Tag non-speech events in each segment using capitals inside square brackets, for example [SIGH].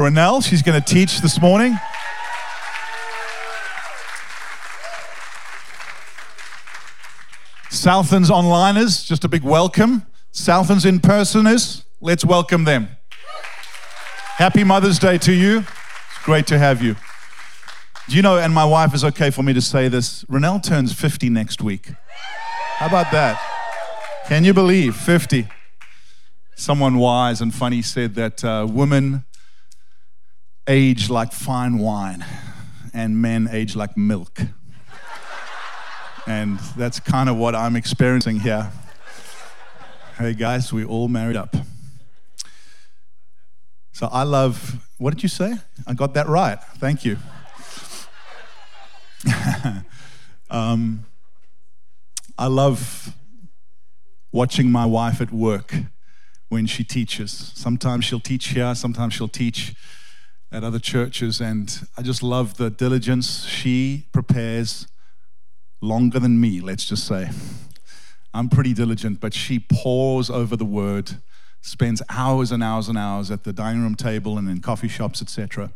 Ronelle. She's going to teach this morning. Southlands onliners, just a big welcome. Southlands in personers, let's welcome them. Happy Mother's Day to you. It's great to have you. Do you know, and my wife is okay for me to say this, Ronelle turns 50 next week. How about that? Can you believe 50? Someone wise and funny said that uh, women age like fine wine and men age like milk. and that's kind of what I'm experiencing here. Hey guys, we all married up. So I love, what did you say? I got that right. Thank you. [LAUGHS] um, I love watching my wife at work when she teaches. Sometimes she'll teach here, sometimes she'll teach at other churches, and I just love the diligence she prepares longer than me, let's just say. I'm pretty diligent, but she pores over the word, spends hours and hours and hours at the dining room table and in coffee shops, etc.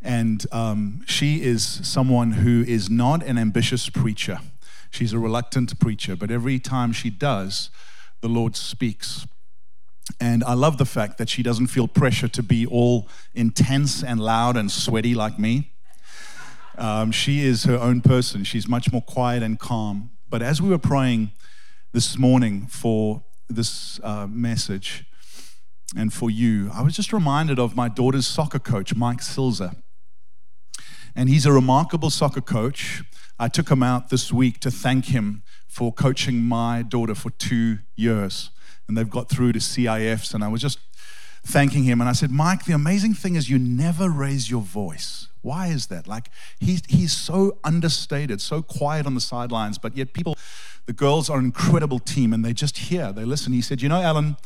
And um, she is someone who is not an ambitious preacher. She's a reluctant preacher, but every time she does, the Lord speaks. And I love the fact that she doesn't feel pressure to be all intense and loud and sweaty like me. Um, she is her own person. She's much more quiet and calm. But as we were praying this morning for this uh, message and for you, I was just reminded of my daughter's soccer coach, Mike Silza. And he's a remarkable soccer coach. I took him out this week to thank him for coaching my daughter for two years and they've got through to CIFs. And I was just thanking him. And I said, Mike, the amazing thing is you never raise your voice. Why is that? Like, he's, he's so understated, so quiet on the sidelines, but yet people, the girls are an incredible team and they just hear, they listen. He said, You know, Alan,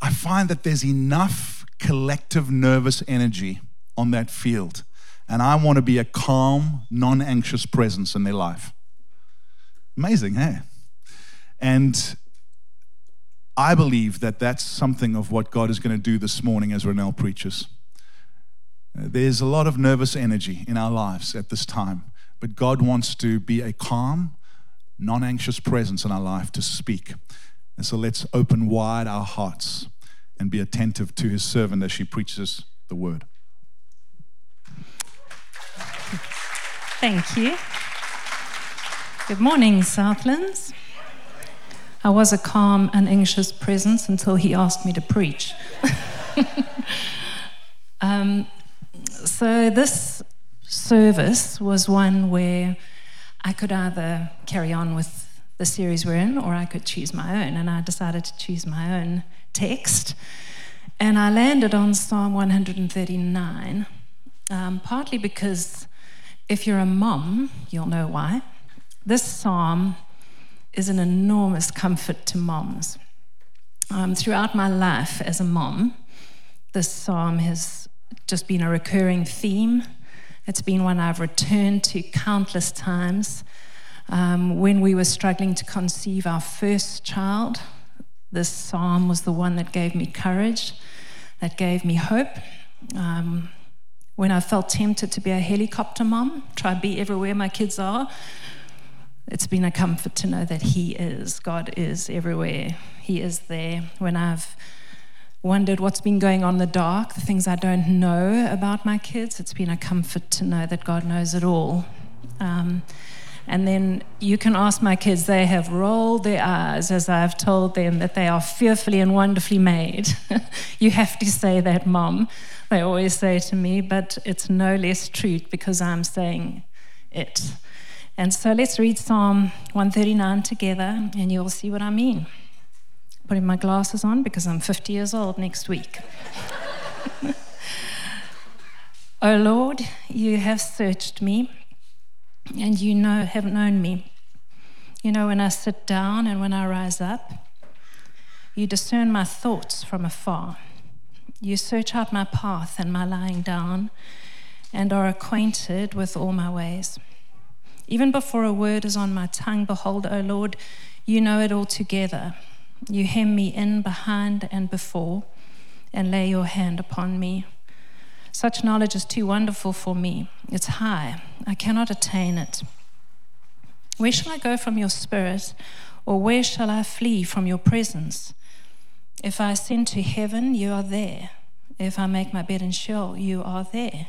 I find that there's enough collective nervous energy on that field. And I want to be a calm, non anxious presence in their life. Amazing, hey? And I believe that that's something of what God is going to do this morning as Ronelle preaches. Uh, there's a lot of nervous energy in our lives at this time, but God wants to be a calm, non anxious presence in our life to speak. And so let's open wide our hearts and be attentive to his servant as she preaches the word. Thank you. Good morning, Southlands. I was a calm and anxious presence until he asked me to preach. [LAUGHS] um, so, this service was one where I could either carry on with the series we're in or I could choose my own. And I decided to choose my own text. And I landed on Psalm 139, um, partly because if you're a mom, you'll know why. This psalm is an enormous comfort to moms. Um, throughout my life as a mom, this psalm has just been a recurring theme. It's been one I've returned to countless times. Um, when we were struggling to conceive our first child, this psalm was the one that gave me courage, that gave me hope. Um, when I felt tempted to be a helicopter mom, try to be everywhere my kids are, it's been a comfort to know that He is. God is everywhere. He is there. When I've wondered what's been going on in the dark, the things I don't know about my kids, it's been a comfort to know that God knows it all. Um, and then you can ask my kids, they have rolled their eyes as I've told them that they are fearfully and wonderfully made. [LAUGHS] you have to say that, Mom. They always say to me, but it's no less true because I'm saying it. And so let's read Psalm 139 together, and you'll see what I mean. Putting my glasses on because I'm 50 years old next week. [LAUGHS] o Lord, you have searched me, and you know have known me. You know when I sit down and when I rise up. You discern my thoughts from afar. You search out my path and my lying down, and are acquainted with all my ways. Even before a word is on my tongue, behold, O Lord, you know it all together. You hem me in behind and before, and lay your hand upon me. Such knowledge is too wonderful for me. It's high. I cannot attain it. Where shall I go from your spirit, or where shall I flee from your presence? If I ascend to heaven, you are there. If I make my bed in Sheol, you are there.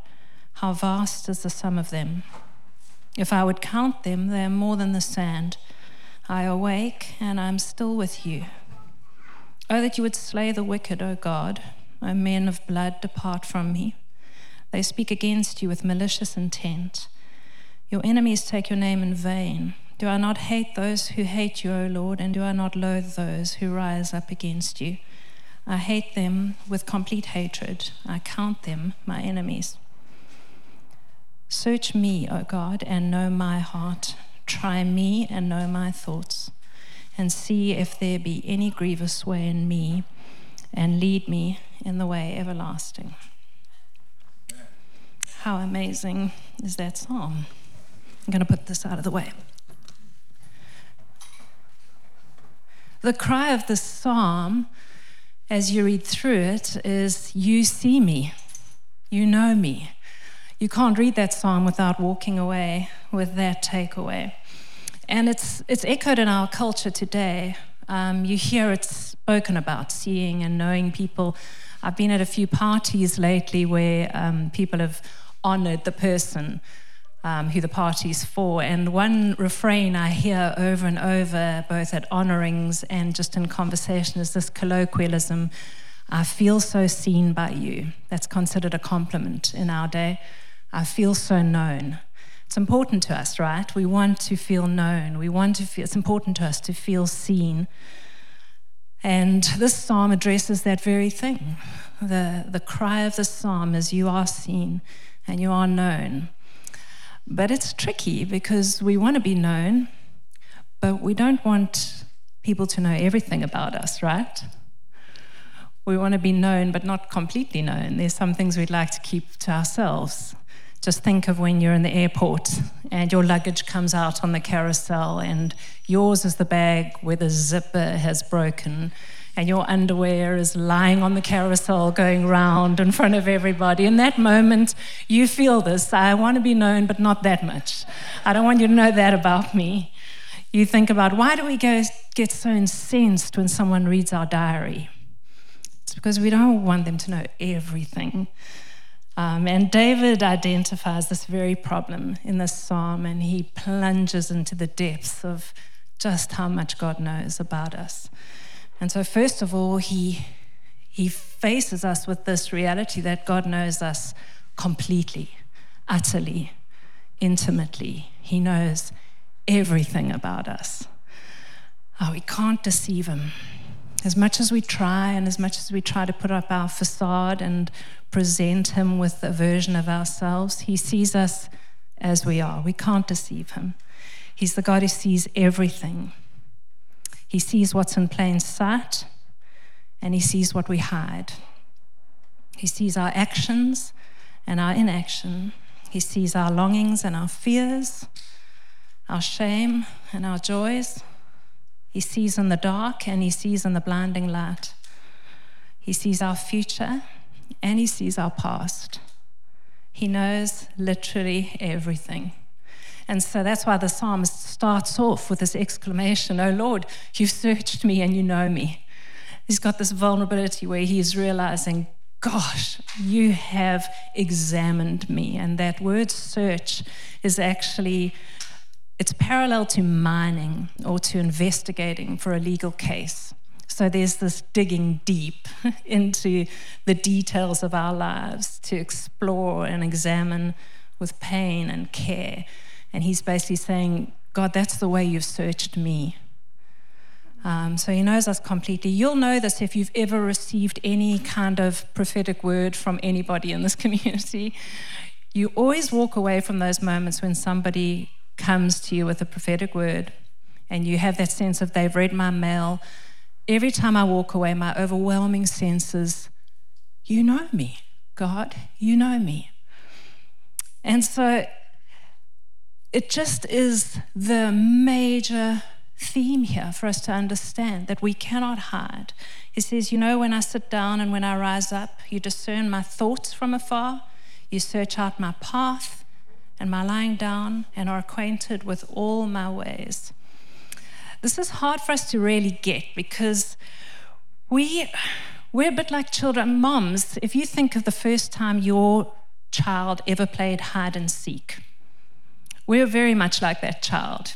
How vast is the sum of them! If I would count them, they are more than the sand. I awake, and I am still with you. Oh, that you would slay the wicked, O God! O men of blood, depart from me. They speak against you with malicious intent. Your enemies take your name in vain. Do I not hate those who hate you, O Lord, and do I not loathe those who rise up against you? I hate them with complete hatred. I count them my enemies. Search me, O God, and know my heart. Try me and know my thoughts, and see if there be any grievous way in me, and lead me in the way everlasting. How amazing is that psalm? I'm going to put this out of the way. The cry of the psalm, as you read through it, is You see me, you know me. You can't read that psalm without walking away with that takeaway. And it's, it's echoed in our culture today. Um, you hear it spoken about, seeing and knowing people. I've been at a few parties lately where um, people have honored the person um, who the party's for. And one refrain I hear over and over, both at honorings and just in conversation, is this colloquialism I feel so seen by you. That's considered a compliment in our day. I feel so known. It's important to us, right? We want to feel known. We want to feel, it's important to us to feel seen. And this psalm addresses that very thing. The, the cry of the psalm is, You are seen and you are known. But it's tricky because we want to be known, but we don't want people to know everything about us, right? We want to be known, but not completely known. There's some things we'd like to keep to ourselves. Just think of when you're in the airport and your luggage comes out on the carousel, and yours is the bag where the zipper has broken and your underwear is lying on the carousel going round in front of everybody. In that moment, you feel this. I want to be known, but not that much. I don't want you to know that about me. You think about why do we go, get so incensed when someone reads our diary? It's because we don't want them to know everything. Um, and David identifies this very problem in this psalm, and he plunges into the depths of just how much God knows about us. And so, first of all, he, he faces us with this reality that God knows us completely, utterly, intimately. He knows everything about us. Oh, we can't deceive him. As much as we try, and as much as we try to put up our facade and present him with a version of ourselves, he sees us as we are. We can't deceive him. He's the God who sees everything. He sees what's in plain sight and he sees what we hide. He sees our actions and our inaction. He sees our longings and our fears, our shame and our joys. He sees in the dark and he sees in the blinding light. He sees our future and he sees our past. He knows literally everything. And so that's why the psalmist starts off with this exclamation, Oh Lord, you've searched me and you know me. He's got this vulnerability where he's realizing Gosh, you have examined me. And that word search is actually it's parallel to mining or to investigating for a legal case. So there's this digging deep [LAUGHS] into the details of our lives to explore and examine with pain and care. And he's basically saying, God, that's the way you've searched me. Um, so he knows us completely. You'll know this if you've ever received any kind of prophetic word from anybody in this [LAUGHS] community. You always walk away from those moments when somebody comes to you with a prophetic word and you have that sense of they've read my mail. Every time I walk away, my overwhelming sense is, You know me, God, you know me. And so it just is the major theme here for us to understand that we cannot hide. He says, You know, when I sit down and when I rise up, you discern my thoughts from afar, you search out my path and my lying down, and are acquainted with all my ways. This is hard for us to really get because we, we're a bit like children. Moms, if you think of the first time your child ever played hide and seek, we're very much like that child.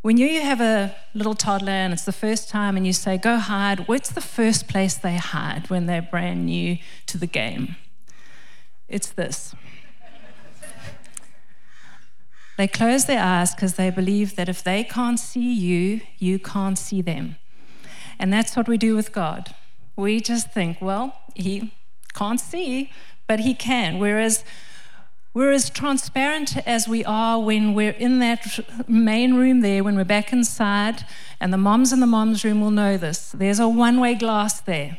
When you have a little toddler and it's the first time and you say, go hide, what's the first place they hide when they're brand new to the game? It's this. They close their eyes because they believe that if they can't see you, you can't see them. And that's what we do with God. We just think, well, He can't see, but He can. Whereas we're as transparent as we are when we're in that main room there, when we're back inside, and the moms in the moms room will know this. There's a one way glass there,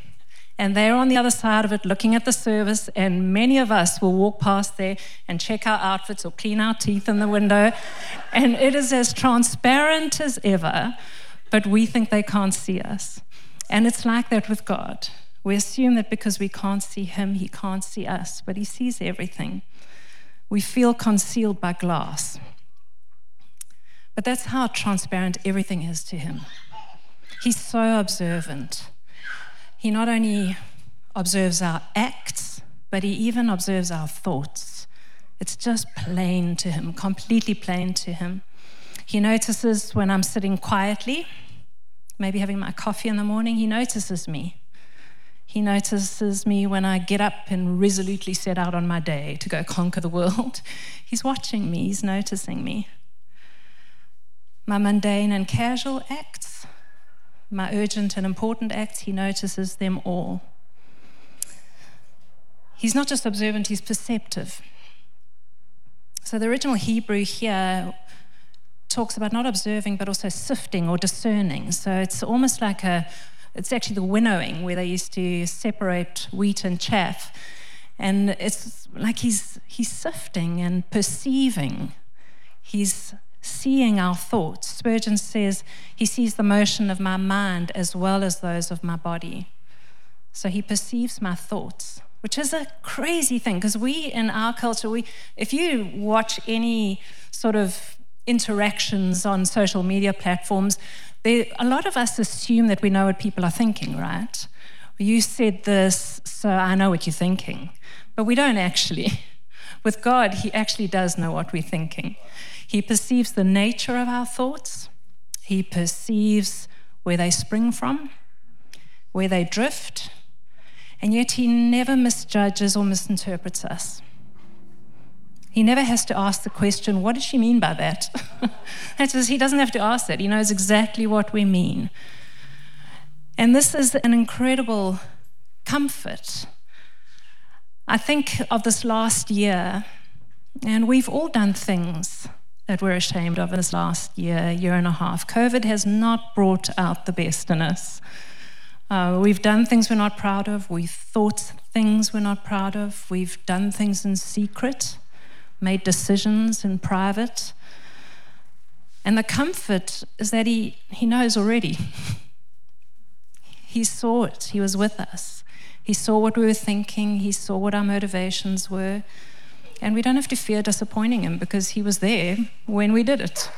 and they're on the other side of it looking at the service, and many of us will walk past there and check our outfits or clean our teeth in the window, and it is as transparent as ever, but we think they can't see us. And it's like that with God. We assume that because we can't see Him, He can't see us, but He sees everything we feel concealed by glass. But that's how transparent everything is to him. He's so observant. He not only observes our acts, but he even observes our thoughts. It's just plain to him, completely plain to him. He notices when I'm sitting quietly, maybe having my coffee in the morning, he notices me. He notices me when I get up and resolutely set out on my day to go conquer the world. [LAUGHS] He's watching me, he's noticing me. My mundane and casual acts, my urgent and important acts, he notices them all. He's not just observant, he's perceptive. So the original Hebrew here talks about not observing, but also sifting or discerning. So it's almost like a it's actually the winnowing where they used to separate wheat and chaff. And it's like he's, he's sifting and perceiving. He's seeing our thoughts. Spurgeon says he sees the motion of my mind as well as those of my body. So he perceives my thoughts, which is a crazy thing because we in our culture, we, if you watch any sort of interactions on social media platforms, they, a lot of us assume that we know what people are thinking, right? You said this, so I know what you're thinking. But we don't actually. [LAUGHS] With God, He actually does know what we're thinking. He perceives the nature of our thoughts, He perceives where they spring from, where they drift, and yet He never misjudges or misinterprets us. He never has to ask the question, what does she mean by that? [LAUGHS] That's he doesn't have to ask that. He knows exactly what we mean. And this is an incredible comfort. I think of this last year, and we've all done things that we're ashamed of in this last year, year and a half. COVID has not brought out the best in us. Uh, we've done things we're not proud of. We've thought things we're not proud of. We've done things in secret made decisions in private. And the comfort is that he, he knows already. [LAUGHS] he saw it, he was with us. He saw what we were thinking, he saw what our motivations were. And we don't have to fear disappointing him because he was there when we did it.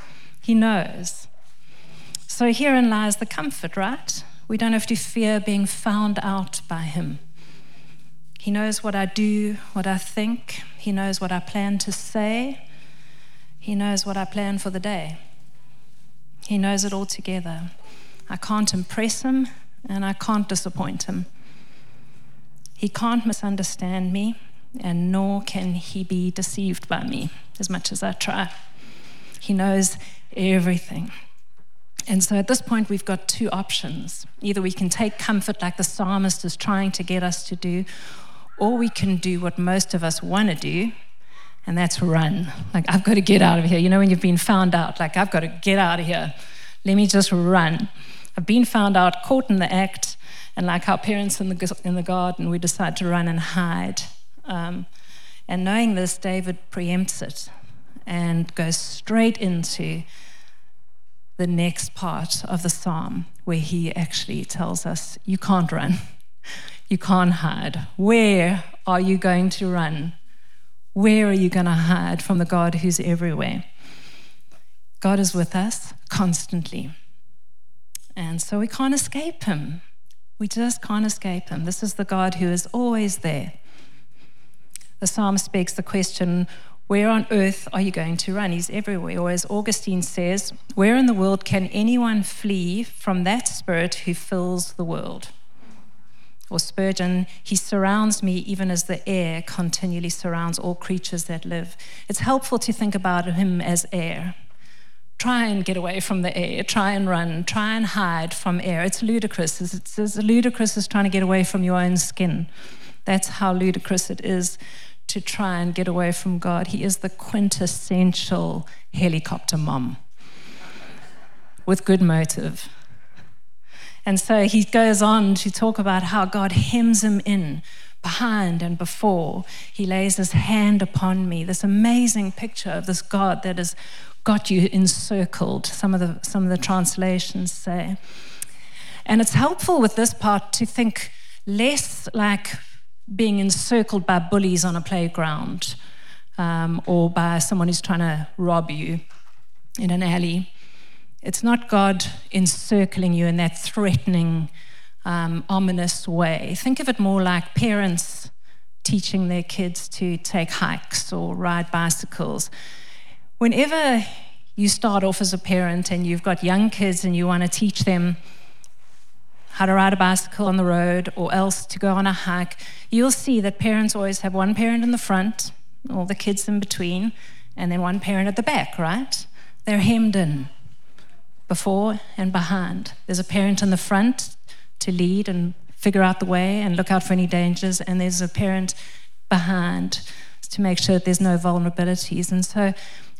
He knows. So herein lies the comfort, right? We don't have to fear being found out by him. He knows what I do, what I think. He knows what I plan to say. He knows what I plan for the day. He knows it all together. I can't impress him and I can't disappoint him. He can't misunderstand me, and nor can he be deceived by me as much as I try. He knows everything. And so at this point, we've got two options. Either we can take comfort, like the psalmist is trying to get us to do, or we can do what most of us want to do, and that's run. Like, I've got to get out of here. You know, when you've been found out, like, I've got to get out of here. Let me just run. I've been found out, caught in the act, and like our parents in the, in the garden, we decide to run and hide. Um, and knowing this, David preempts it and goes straight into the next part of the psalm where he actually tells us, You can't run, [LAUGHS] you can't hide. Where are you going to run? Where are you going to hide from the God who's everywhere? God is with us constantly. And so we can't escape him. We just can't escape him. This is the God who is always there. The psalm speaks the question, Where on earth are you going to run? He's everywhere. Or as Augustine says, Where in the world can anyone flee from that spirit who fills the world? Or Spurgeon, He surrounds me even as the air continually surrounds all creatures that live. It's helpful to think about Him as air try and get away from the air, try and run, try and hide from air. It's ludicrous. It's as ludicrous as trying to get away from your own skin. That's how ludicrous it is to try and get away from God. He is the quintessential helicopter mom with good motive. And so he goes on to talk about how God hems him in behind and before. He lays his hand upon me. This amazing picture of this God that has got you encircled, some of the, some of the translations say. And it's helpful with this part to think less like being encircled by bullies on a playground um, or by someone who's trying to rob you in an alley. It's not God encircling you in that threatening, um, ominous way. Think of it more like parents teaching their kids to take hikes or ride bicycles Whenever you start off as a parent and you've got young kids and you want to teach them how to ride a bicycle on the road or else to go on a hike, you'll see that parents always have one parent in the front, all the kids in between, and then one parent at the back, right? They're hemmed in before and behind. There's a parent in the front to lead and figure out the way and look out for any dangers, and there's a parent behind to make sure that there's no vulnerabilities. And so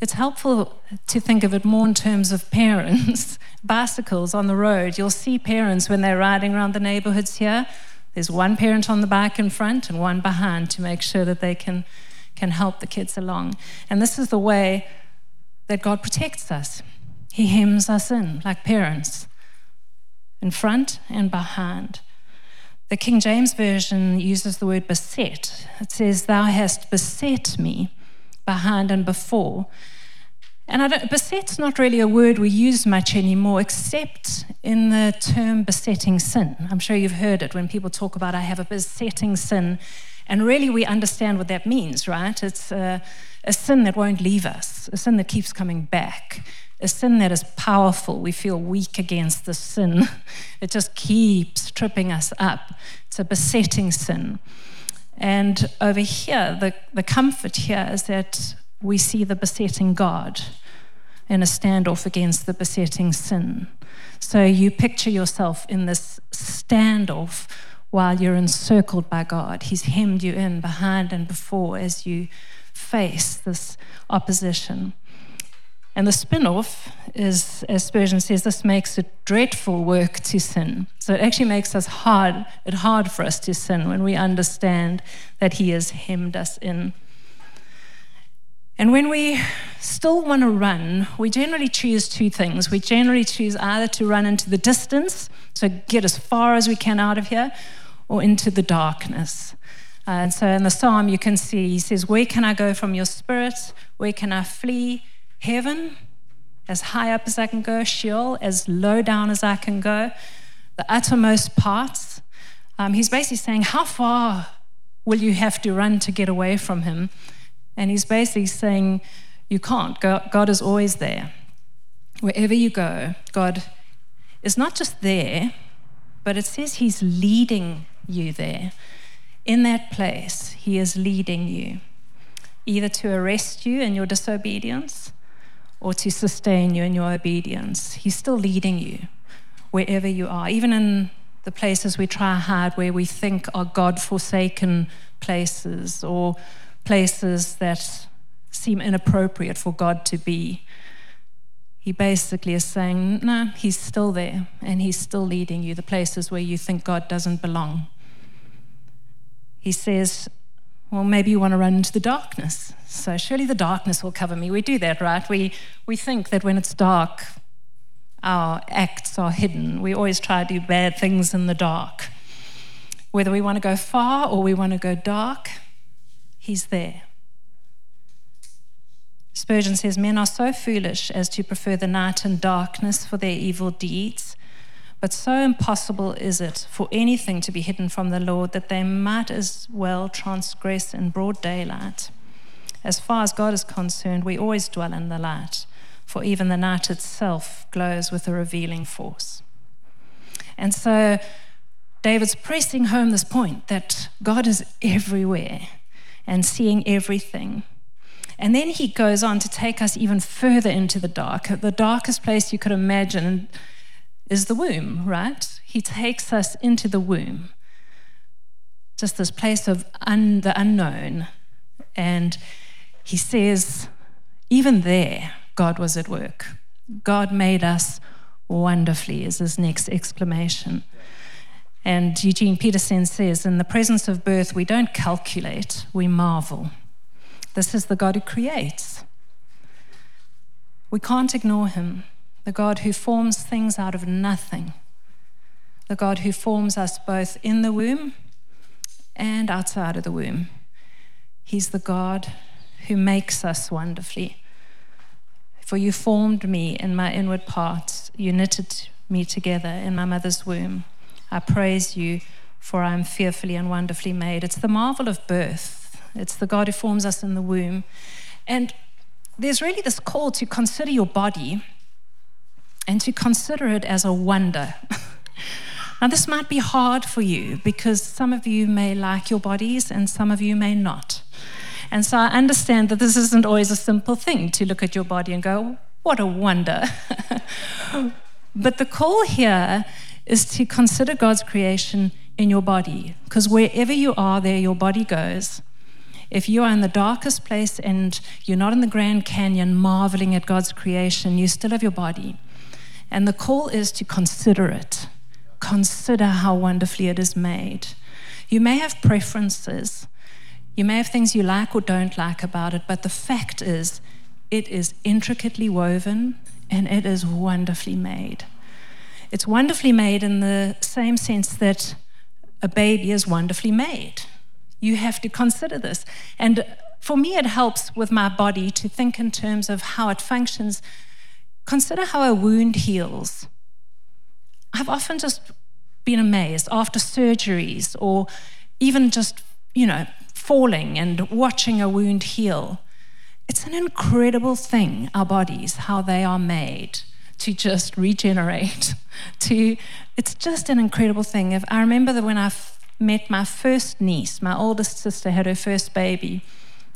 it's helpful to think of it more in terms of parents. [LAUGHS] Bicycles on the road, you'll see parents when they're riding around the neighborhoods here. There's one parent on the bike in front and one behind to make sure that they can, can help the kids along. And this is the way that God protects us. He hems us in like parents, in front and behind. The King James Version uses the word beset. It says, Thou hast beset me behind and before. And I don't, beset's not really a word we use much anymore, except in the term besetting sin. I'm sure you've heard it when people talk about, I have a besetting sin. And really, we understand what that means, right? It's a, a sin that won't leave us, a sin that keeps coming back, a sin that is powerful. We feel weak against the sin, [LAUGHS] it just keeps tripping us up. It's a besetting sin. And over here, the, the comfort here is that we see the besetting God in a standoff against the besetting sin. So you picture yourself in this standoff while you're encircled by God. He's hemmed you in behind and before as you face this opposition. And the spin off is, as Spurgeon says, this makes it dreadful work to sin. So it actually makes us hard, it hard for us to sin when we understand that He has hemmed us in. And when we still want to run, we generally choose two things. We generally choose either to run into the distance, so get as far as we can out of here, or into the darkness. Uh, and so in the psalm, you can see he says, Where can I go from your spirit? Where can I flee? Heaven, as high up as I can go, Sheol, as low down as I can go, the uttermost parts. Um, he's basically saying, How far will you have to run to get away from him? And he's basically saying, You can't. God is always there. Wherever you go, God is not just there, but it says he's leading you there. In that place, he is leading you, either to arrest you in your disobedience or to sustain you in your obedience. He's still leading you wherever you are, even in the places we try hard where we think are God forsaken places or places that seem inappropriate for God to be. He basically is saying, No, He's still there and He's still leading you, the places where you think God doesn't belong. He says, Well, maybe you want to run into the darkness. So surely the darkness will cover me. We do that, right? We, we think that when it's dark, our acts are hidden. We always try to do bad things in the dark. Whether we want to go far or we want to go dark, He's there. Spurgeon says, Men are so foolish as to prefer the night and darkness for their evil deeds, but so impossible is it for anything to be hidden from the Lord that they might as well transgress in broad daylight. As far as God is concerned, we always dwell in the light, for even the night itself glows with a revealing force. And so David's pressing home this point that God is everywhere and seeing everything. And then he goes on to take us even further into the dark. The darkest place you could imagine is the womb, right? He takes us into the womb, just this place of un- the unknown. And he says, even there, God was at work. God made us wonderfully, is his next exclamation. And Eugene Peterson says, In the presence of birth, we don't calculate, we marvel. This is the God who creates. We can't ignore him, the God who forms things out of nothing, the God who forms us both in the womb and outside of the womb. He's the God who makes us wonderfully. For you formed me in my inward parts, you knitted me together in my mother's womb. I praise you, for I am fearfully and wonderfully made. It's the marvel of birth, it's the God who forms us in the womb. And there's really this call to consider your body and to consider it as a wonder. [LAUGHS] now, this might be hard for you because some of you may like your bodies and some of you may not. And so I understand that this isn't always a simple thing to look at your body and go, what a wonder. [LAUGHS] but the call here is to consider God's creation in your body, because wherever you are, there your body goes. If you are in the darkest place and you're not in the Grand Canyon marveling at God's creation, you still have your body. And the call is to consider it. Consider how wonderfully it is made. You may have preferences, you may have things you like or don't like about it, but the fact is, it is intricately woven and it is wonderfully made. It's wonderfully made in the same sense that a baby is wonderfully made. You have to consider this. And for me, it helps with my body to think in terms of how it functions. Consider how a wound heals. I've often just been amazed after surgeries or even just, you know, falling and watching a wound heal. It's an incredible thing, our bodies, how they are made to just [LAUGHS] regenerate. To it's just an incredible thing. If I remember that when I met my first niece, my oldest sister had her first baby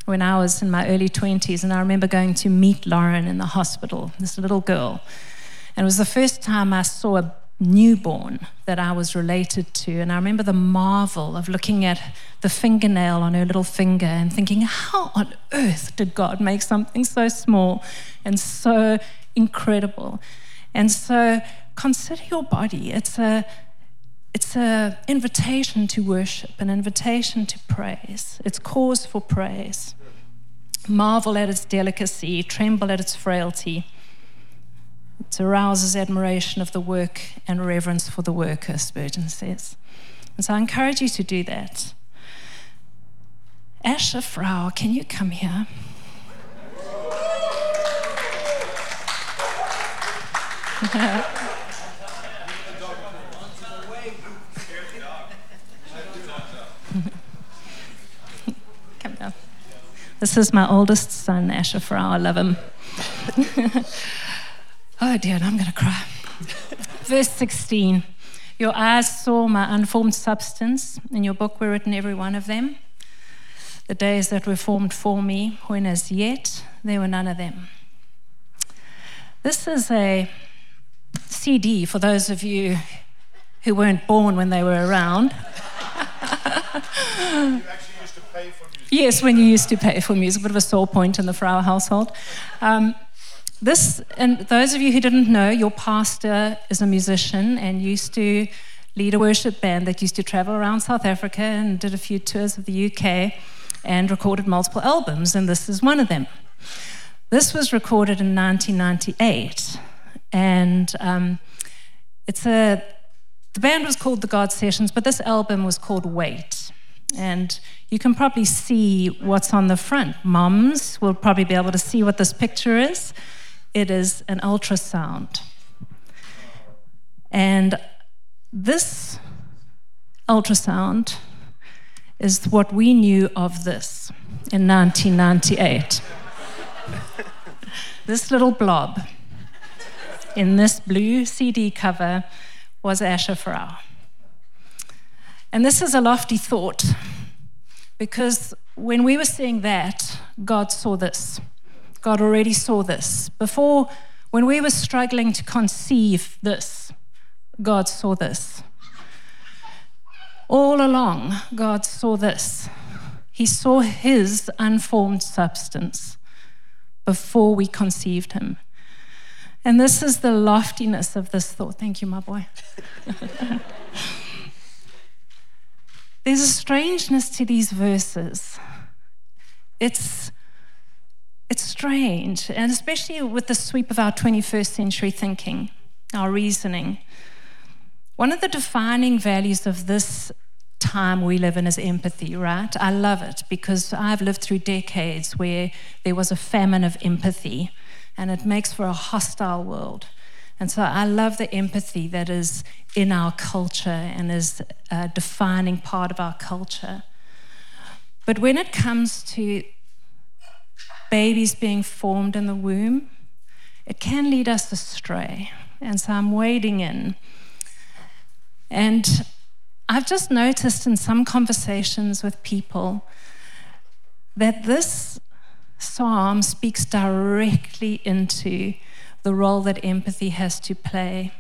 when I was in my early 20s, and I remember going to meet Lauren in the hospital, this little girl. And it was the first time I saw a newborn that I was related to. And I remember the marvel of looking at the fingernail on her little finger and thinking, how on earth did God make something so small and so incredible. And so consider your body. It's a it's an invitation to worship, an invitation to praise. It's cause for praise. Marvel at its delicacy, tremble at its frailty. It arouses admiration of the work and reverence for the worker, Spurgeon says. And so I encourage you to do that. Asher Frau, can you come here? [LAUGHS] This is my oldest son, Asher Frau. I love him. oh dear, I'm going to cry. Verse 16 Your eyes saw my unformed substance. In your book were written every one of them. The days that were formed for me, when as yet there were none of them. This is a CD for those of you who weren't born when they were around. Yes, when you used to pay for music, a bit of a sore point in the Frau household. Um, this, and those of you who didn't know, your pastor is a musician and used to lead a worship band that used to travel around South Africa and did a few tours of the UK and recorded multiple albums, and this is one of them. This was recorded in 1998, and um, it's a. The band was called the God Sessions, but this album was called Wait. And you can probably see what's on the front. Moms will probably be able to see what this picture is. It is an ultrasound. And this ultrasound is what we knew of this in 1998. [LAUGHS] this little blob in this blue CD cover was Asher Frau. And this is a lofty thought because when we were seeing that, God saw this. God already saw this. Before, when we were struggling to conceive this, God saw this. All along, God saw this. He saw his unformed substance before we conceived him. And this is the loftiness of this thought. Thank you, my boy. [LAUGHS] There's a strangeness to these verses. It's, it's strange, and especially with the sweep of our 21st century thinking, our reasoning. One of the defining values of this time we live in is empathy, right? I love it because I've lived through decades where there was a famine of empathy, and it makes for a hostile world. And so I love the empathy that is in our culture and is a defining part of our culture. But when it comes to babies being formed in the womb, it can lead us astray. And so I'm wading in. And I've just noticed in some conversations with people that this psalm speaks directly into the role that empathy has to play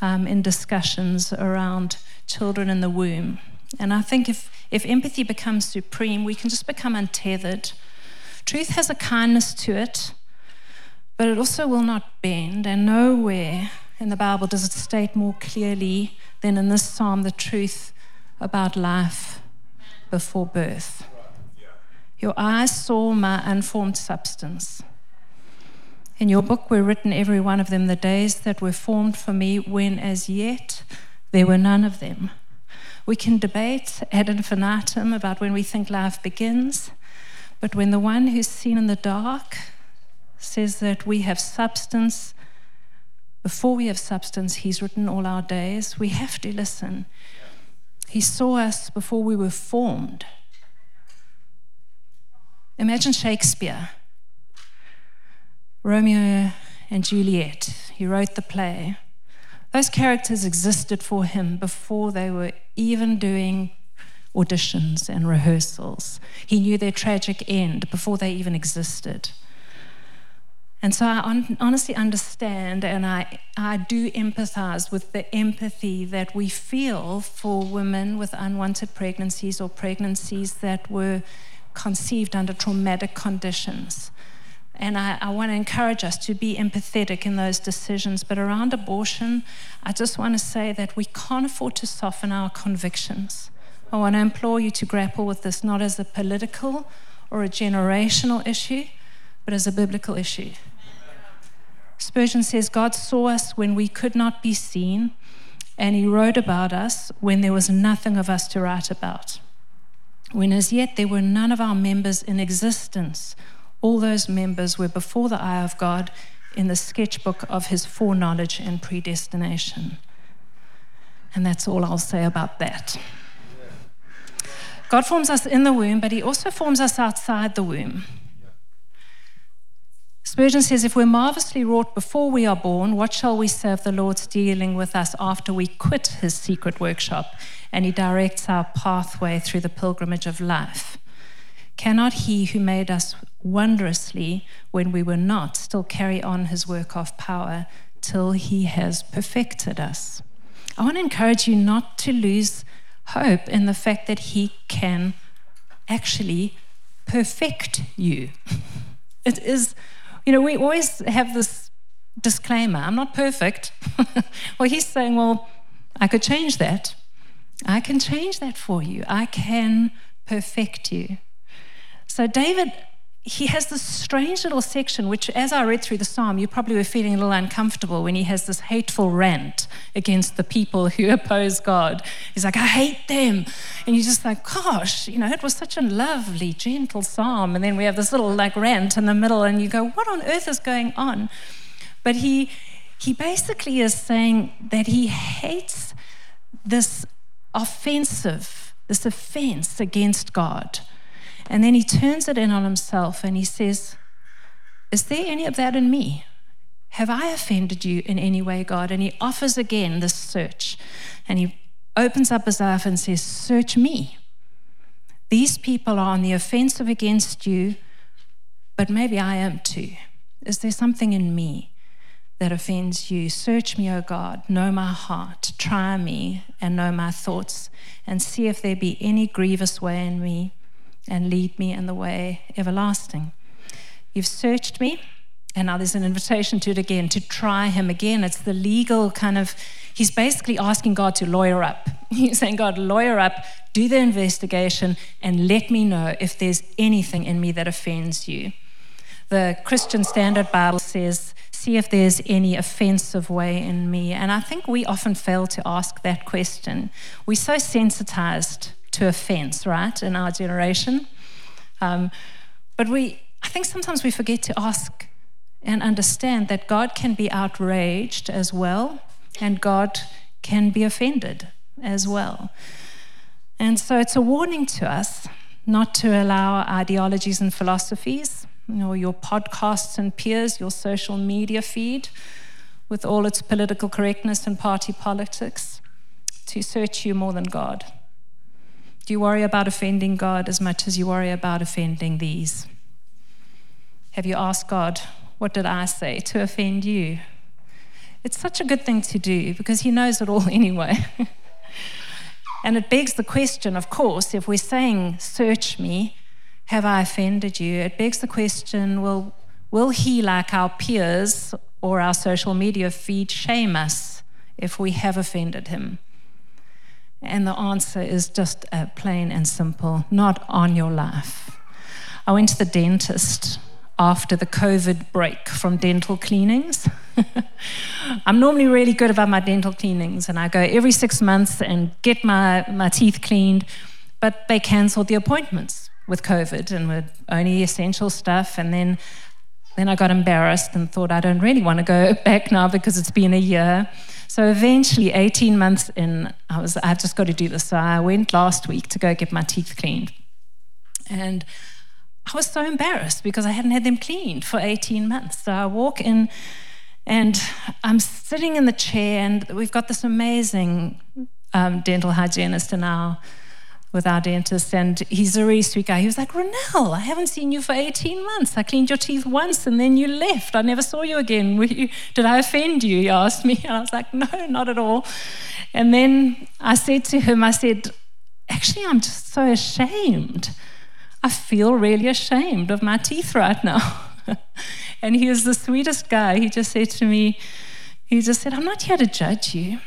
um, in discussions around children in the womb. And I think if, if empathy becomes supreme, we can just become untethered. Truth has a kindness to it, but it also will not bend. And nowhere in the Bible does it state more clearly than in this psalm the truth about life before birth. Your eyes saw my unformed substance. In your book were written, every one of them, the days that were formed for me, when as yet there were none of them. We can debate ad infinitum about when we think life begins, but when the one who's seen in the dark says that we have substance, before we have substance, he's written all our days, we have to listen. He saw us before we were formed. Imagine Shakespeare Romeo and Juliet. He wrote the play. Those characters existed for him before they were even doing auditions and rehearsals. He knew their tragic end before they even existed. And so I on, honestly understand and I, I do empathize with the empathy that we feel for women with unwanted pregnancies or pregnancies that were conceived under traumatic conditions. And I, I want to encourage us to be empathetic in those decisions. But around abortion, I just want to say that we can't afford to soften our convictions. I want to implore you to grapple with this not as a political or a generational issue, but as a biblical issue. Spurgeon says, God saw us when we could not be seen, and he wrote about us when there was nothing of us to write about. When as yet there were none of our members in existence all those members were before the eye of God in the sketchbook of his foreknowledge and predestination. And that's all I'll say about that. God forms us in the womb, but He also forms us outside the womb. Spurgeon says, If we're marvelously wrought before we are born, what shall we say of the Lord's dealing with us after we quit his secret workshop and he directs our pathway through the pilgrimage of life? Cannot he who made us wondrously when we were not still carry on his work of power till he has perfected us? I want to encourage you not to lose hope in the fact that he can actually perfect you. [LAUGHS] It is you know, we always have this disclaimer I'm not perfect. [LAUGHS] well, he's saying, well, I could change that. I can change that for you. I can perfect you. So, David he has this strange little section, which, as I read through the psalm, you probably were feeling a little uncomfortable when he has this hateful rant against the people who [LAUGHS] oppose God. He's like, I hate them. And you're just like, gosh, you know, it was such a lovely, gentle psalm. And then we have this little like rant in the middle, and you go, what on earth is going on? But he, he basically is saying that he hates this offensive, this offense against God and then he turns it in on himself and he says, Is there any of that in me? Have I offended you in any way, God? And he offers again this search. And he opens up his life and says, Search me. These people are on the offensive against you, but maybe I am too. Is there something in me that offends you? Search me, O God, know my heart, try me, and know my thoughts, and see if there be any grievous way in me and lead me in the way everlasting. You've searched me, and now there's an invitation to it again, to try him again. It's the legal kind of, he's basically asking God to lawyer up. [LAUGHS] He's saying, God, lawyer up, do the investigation, and let me know if there's anything in me that offends you. The Christian Standard Bible says, see if there's any offensive way in me. And I think we often fail to ask that question. We're so sensitized to offense, right, in our generation. Um, but we, I think sometimes we forget to ask and understand that God can be outraged as well, and God can be offended as well. And so it's a warning to us not to allow ideologies and philosophies, you know, your podcasts and peers, your social media feed, with all its political correctness and party politics, to search you more than God. Do you worry about offending God as much as you worry about offending these? Have you asked God, What did I say to offend you? It's such a good thing to do because He knows it all [LAUGHS] anyway. and it begs the question, of course, if we're saying, Search me, have I offended you? It begs the question, well, will He, like our peers or our social media feed, shame us if we have offended Him? And the answer is just uh, plain and simple not on your life. I went to the dentist after the COVID break from dental cleanings. [LAUGHS] I'm normally really good about my dental cleanings, and I go every six months and get my, my teeth cleaned, but they cancelled the appointments with COVID and with only essential stuff. And then, then I got embarrassed and thought, I don't really want to go [LAUGHS] back now because it's been a year. So eventually, 18 months in, I was, I've just got to do this. So I went last week to go get my teeth cleaned. And I was so embarrassed because I hadn't had them cleaned for 18 months. So I walk in and I'm sitting in the chair, and we've got this amazing um, dental hygienist in our with our dentist, and he's a really sweet guy. He was like, Ronelle, I haven't seen you for 18 months. I cleaned your teeth once and then you left. I never saw you again. You, did I offend you? He asked me. [LAUGHS] And I was like, no, not at all. And then I said to him, I said, actually, I'm just so ashamed. I feel really ashamed of my teeth right now. [LAUGHS] and he was the sweetest guy. He just said to me, he just said, I'm not here to judge you.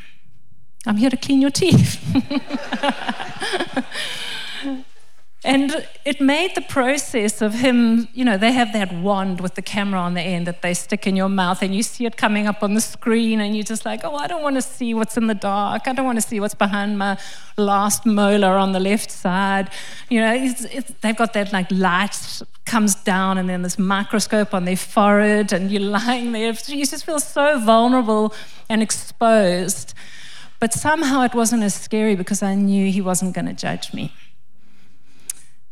I'm here to clean your teeth. and it made the process of him, you know, they have that wand with the camera on the end that they stick in your mouth, and you see it coming up on the screen, and you're just like, oh, I don't want to see what's in the dark. I don't want to see what's behind my last molar on the left side. You know, it's, it's, they've got that like light comes down, and then this microscope on their forehead, and you're lying there. You just feel so vulnerable and exposed. But somehow it wasn't as scary because I knew he wasn't going to judge me.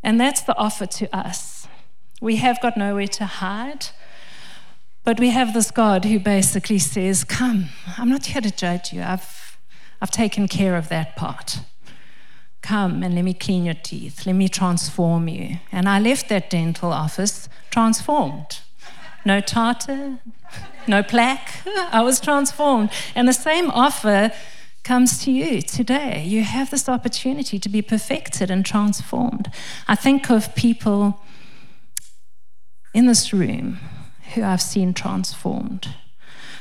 And that's the offer to us. We have got nowhere to hide, but we have this God who basically says, Come, I'm not here to judge you. I've, I've taken care of that part. Come and let me clean your teeth. Let me transform you. And I left that dental office transformed. No tartar, no plaque. [LAUGHS] I was transformed. And the same offer comes to you today. You have this opportunity to be perfected and transformed. I think of people in this room who I've seen transformed.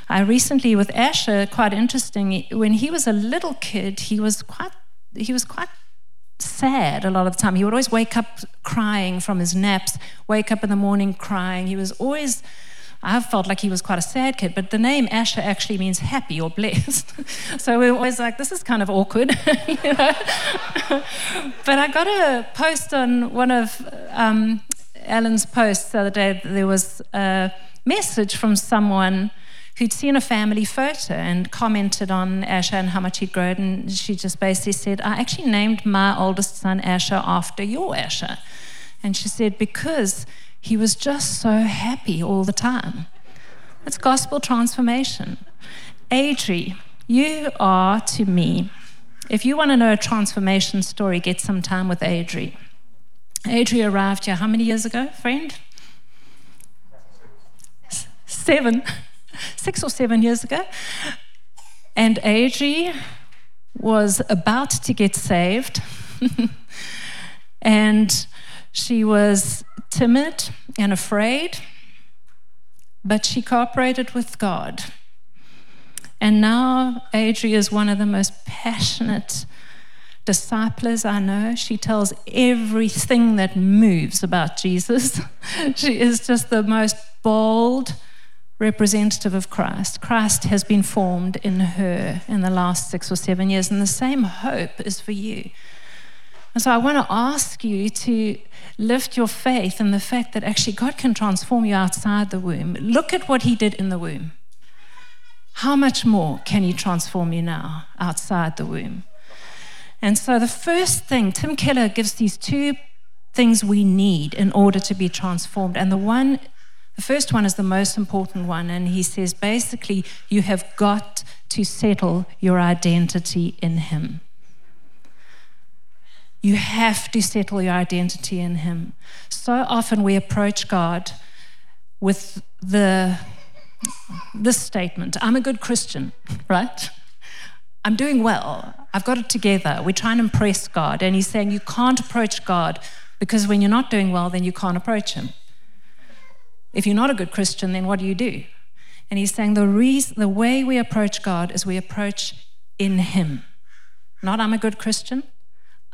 I recently, with Asher, quite interesting. When he was a little kid, he was quite he was quite sad a lot of the time. He would always wake up crying from his naps, wake up in the morning crying. He was always I felt like he was quite a sad kid, but the name Asher actually means happy or blessed. [LAUGHS] so we were always like, this is kind of awkward, [LAUGHS] you know. [LAUGHS] but I got a post on one of um, Alan's posts the other day. There was a message from someone who'd seen a family photo and commented on Asher and how much he'd grown. And she just basically said, I actually named my oldest son Asher after your Asher. And she said, because he was just so happy all the time. It's gospel transformation. Adri, you are to me. If you want to know a transformation story, get some time with Adri. Adri arrived here how many years ago, friend? Seven. Six or seven years ago. And Adri was about to get saved. [LAUGHS] and she was timid and afraid, but she cooperated with God. And now Adria is one of the most passionate disciples I know. She tells everything that moves about Jesus. [LAUGHS] she is just the most bold representative of Christ. Christ has been formed in her in the last six or seven years, and the same hope is for you. And so I want to ask you to lift your faith in the fact that actually God can transform you outside the womb. Look at what He did in the womb. How much more can He transform you now outside the womb? And so the first thing, Tim Keller gives these two things we need in order to be transformed. And the one, the first one is the most important one. And he says basically, you have got to settle your identity in Him. You have to settle your identity in Him. So often we approach God with the this statement I'm a good Christian, right? I'm doing well. I've got it together. We try and impress God. And He's saying you can't approach God because when you're not doing well, then you can't approach Him. If you're not a good Christian, then what do you do? And He's saying the, reason, the way we approach God is we approach in Him. Not I'm a good Christian,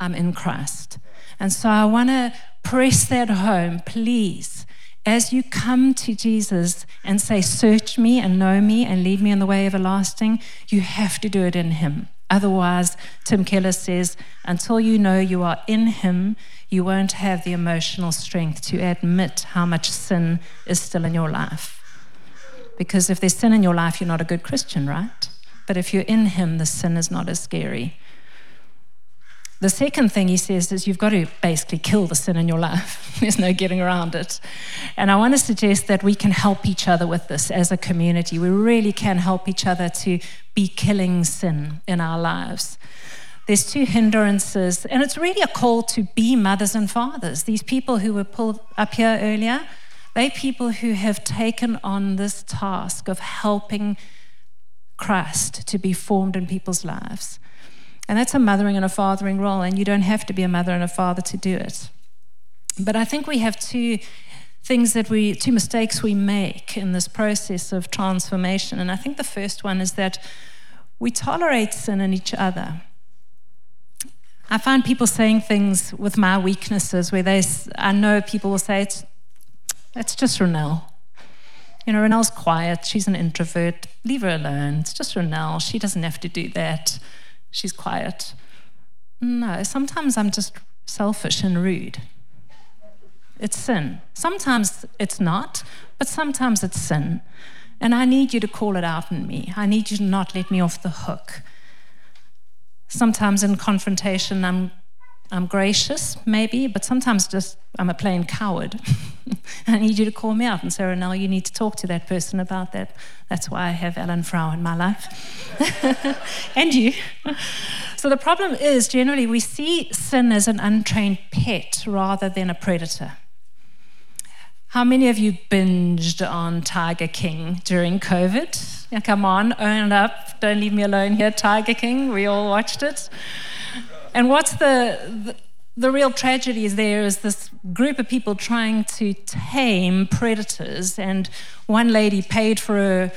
I'm in Christ. And so I want to press that home, please. As you come to Jesus and say, Search me and know me and lead me in the way everlasting, you have to do it in Him. Otherwise, Tim Keller says, until you know you are in Him, you won't have the emotional strength to admit how much sin is still in your life. Because if there's sin in your life, you're not a good Christian, right? But if you're in Him, the sin is not as scary. The second thing he says is you've got to basically kill the sin in your life. [LAUGHS] There's no getting around it. And I want to suggest that we can help each other with this as a community. We really can help each other to be killing sin in our lives. There's two hindrances, and it's really a call to be mothers and fathers. These people who were pulled up here earlier, they people who have taken on this task of helping Christ to be formed in people's lives. And that's a mothering and a fathering role, and you don't have to be a mother and a father to do it. But I think we have two things that we, two mistakes we make in this process of transformation. And I think the first one is that we tolerate sin in each other. I find people saying things with my weaknesses where they, I know people will say, it's, it's just Ronelle. You know, Ronelle's quiet. She's an introvert. Leave her alone. It's just Ronelle. She doesn't have to do that she's quiet. No, sometimes I'm just selfish and rude. It's sin. Sometimes it's not, but sometimes it's sin. And I need you to call it out in me. I need you to not let me off the hook. Sometimes in confrontation, I'm I'm gracious, maybe, but sometimes just I'm a plain coward. [LAUGHS] I need you to call me out and say, Ronelle, you need to talk to that person about that. That's why I have Ellen Frau in my life. [LAUGHS] and you. So the problem is generally we see sin as an untrained pet rather than a predator. How many of you binged on Tiger King during COVID? Yeah, come on, own it up. Don't leave me alone here, Tiger King. We all watched it. And what's the, the, the real tragedy is there is this group of people trying to tame predators, and one lady paid for her.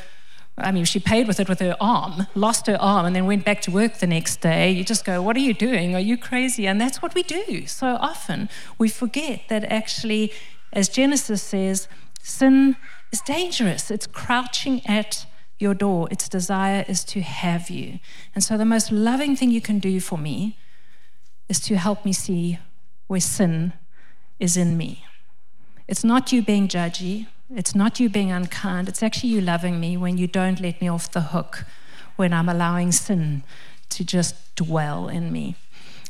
I mean, she paid with it with her arm, lost her arm, and then went back to work the next day. You just go, What are you doing? Are you crazy? And that's what we do so often. We forget that actually, as Genesis says, sin is dangerous. It's crouching at your door. Its desire is to have you. And so, the most loving thing you can do for me is to help me see where sin is in me. It's not you being judgy, it's not you being unkind, it's actually you loving me when you don't let me off the hook, when I'm allowing sin to just dwell in me.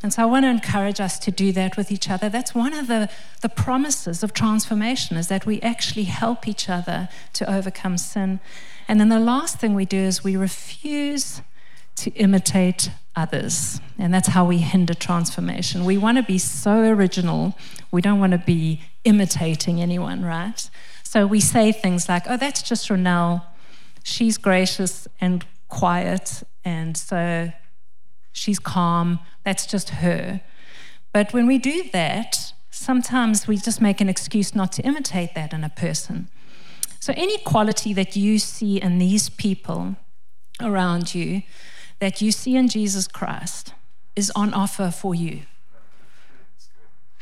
And so I want to encourage us to do that with each other. That's one of the, the promises of transformation is that we actually help each other to overcome sin. And then the last thing we do is we refuse to imitate others. And that's how we hinder transformation. We want to be so original, we don't want to be imitating anyone, right? So we say things like, oh, that's just Ronelle. She's gracious and quiet, and so she's calm. That's just her. But when we do that, sometimes we just make an excuse not to imitate that in a person. So, any quality that you see in these people around you, that you see in Jesus Christ is on offer for you.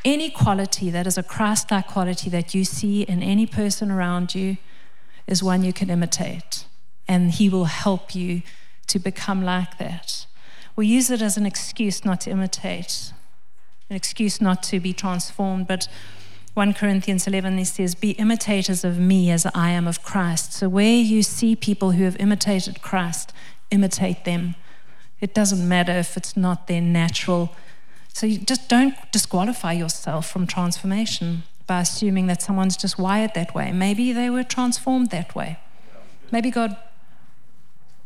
Any quality that is a Christ like quality that you see in any person around you is one you can imitate, and He will help you to become like that. We use it as an excuse not to imitate, an excuse not to be transformed, but 1 Corinthians 11, he says, Be imitators of me as I am of Christ. So, where you see people who have imitated Christ, imitate them. It doesn't matter if it's not their natural. So you just don't disqualify yourself from transformation by assuming that someone's just wired that way. Maybe they were transformed that way. Maybe God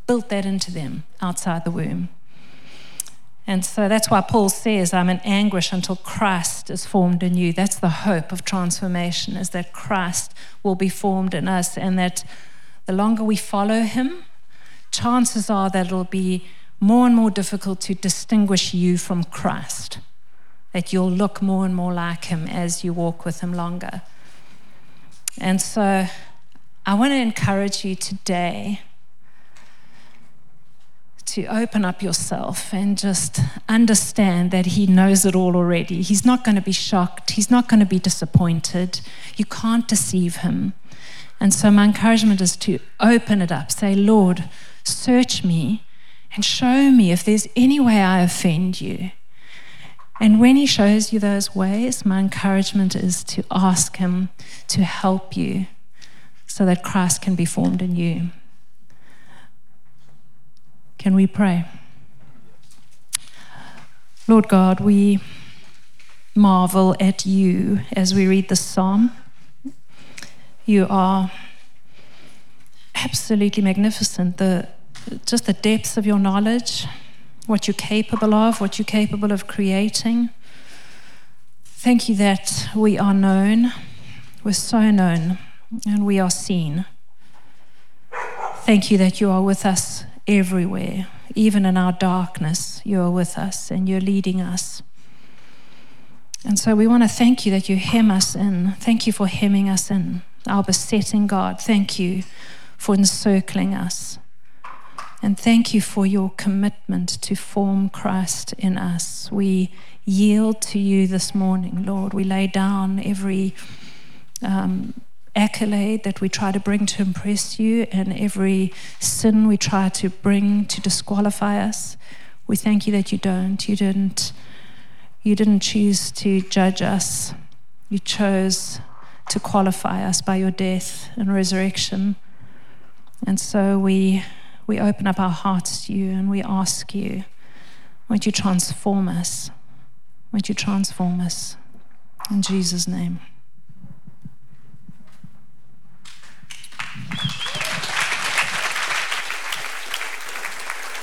built that into them outside the womb. And so that's why Paul says, I'm in anguish until Christ is formed in you. That's the hope of transformation, is that Christ will be formed in us, and that the longer we follow him, chances are that it'll be more and more difficult to distinguish you from Christ, that you'll look more and more like Him as you walk with Him longer. And so I want to encourage you today to open up yourself and just understand that He knows it all already. He's not going to be shocked, He's not going to be disappointed. You can't deceive Him. And so, my encouragement is to open it up. Say, Lord, search me and show me if there's any way I offend you. And when He shows you those ways, my encouragement is to ask Him to help you so that Christ can be formed in you. Can we pray? Lord God, we marvel at you as we read the psalm. You are absolutely magnificent. The just the depth of your knowledge, what you're capable of, what you're capable of creating. Thank you that we are known, we're so known, and we are seen. Thank you that you are with us everywhere, even in our darkness, you are with us and you're leading us. And so we want to thank you that you hem us in. Thank you for hemming us in, our besetting God. Thank you for encircling us. And thank you for your commitment to form Christ in us. We yield to you this morning, Lord. We lay down every um, accolade that we try to bring to impress you and every sin we try to bring to disqualify us. We thank you that you don't. You didn't. You didn't choose to judge us. You chose to qualify us by your death and resurrection. And so we we open up our hearts to you and we ask you, would you transform us? Would you transform us? In Jesus' name.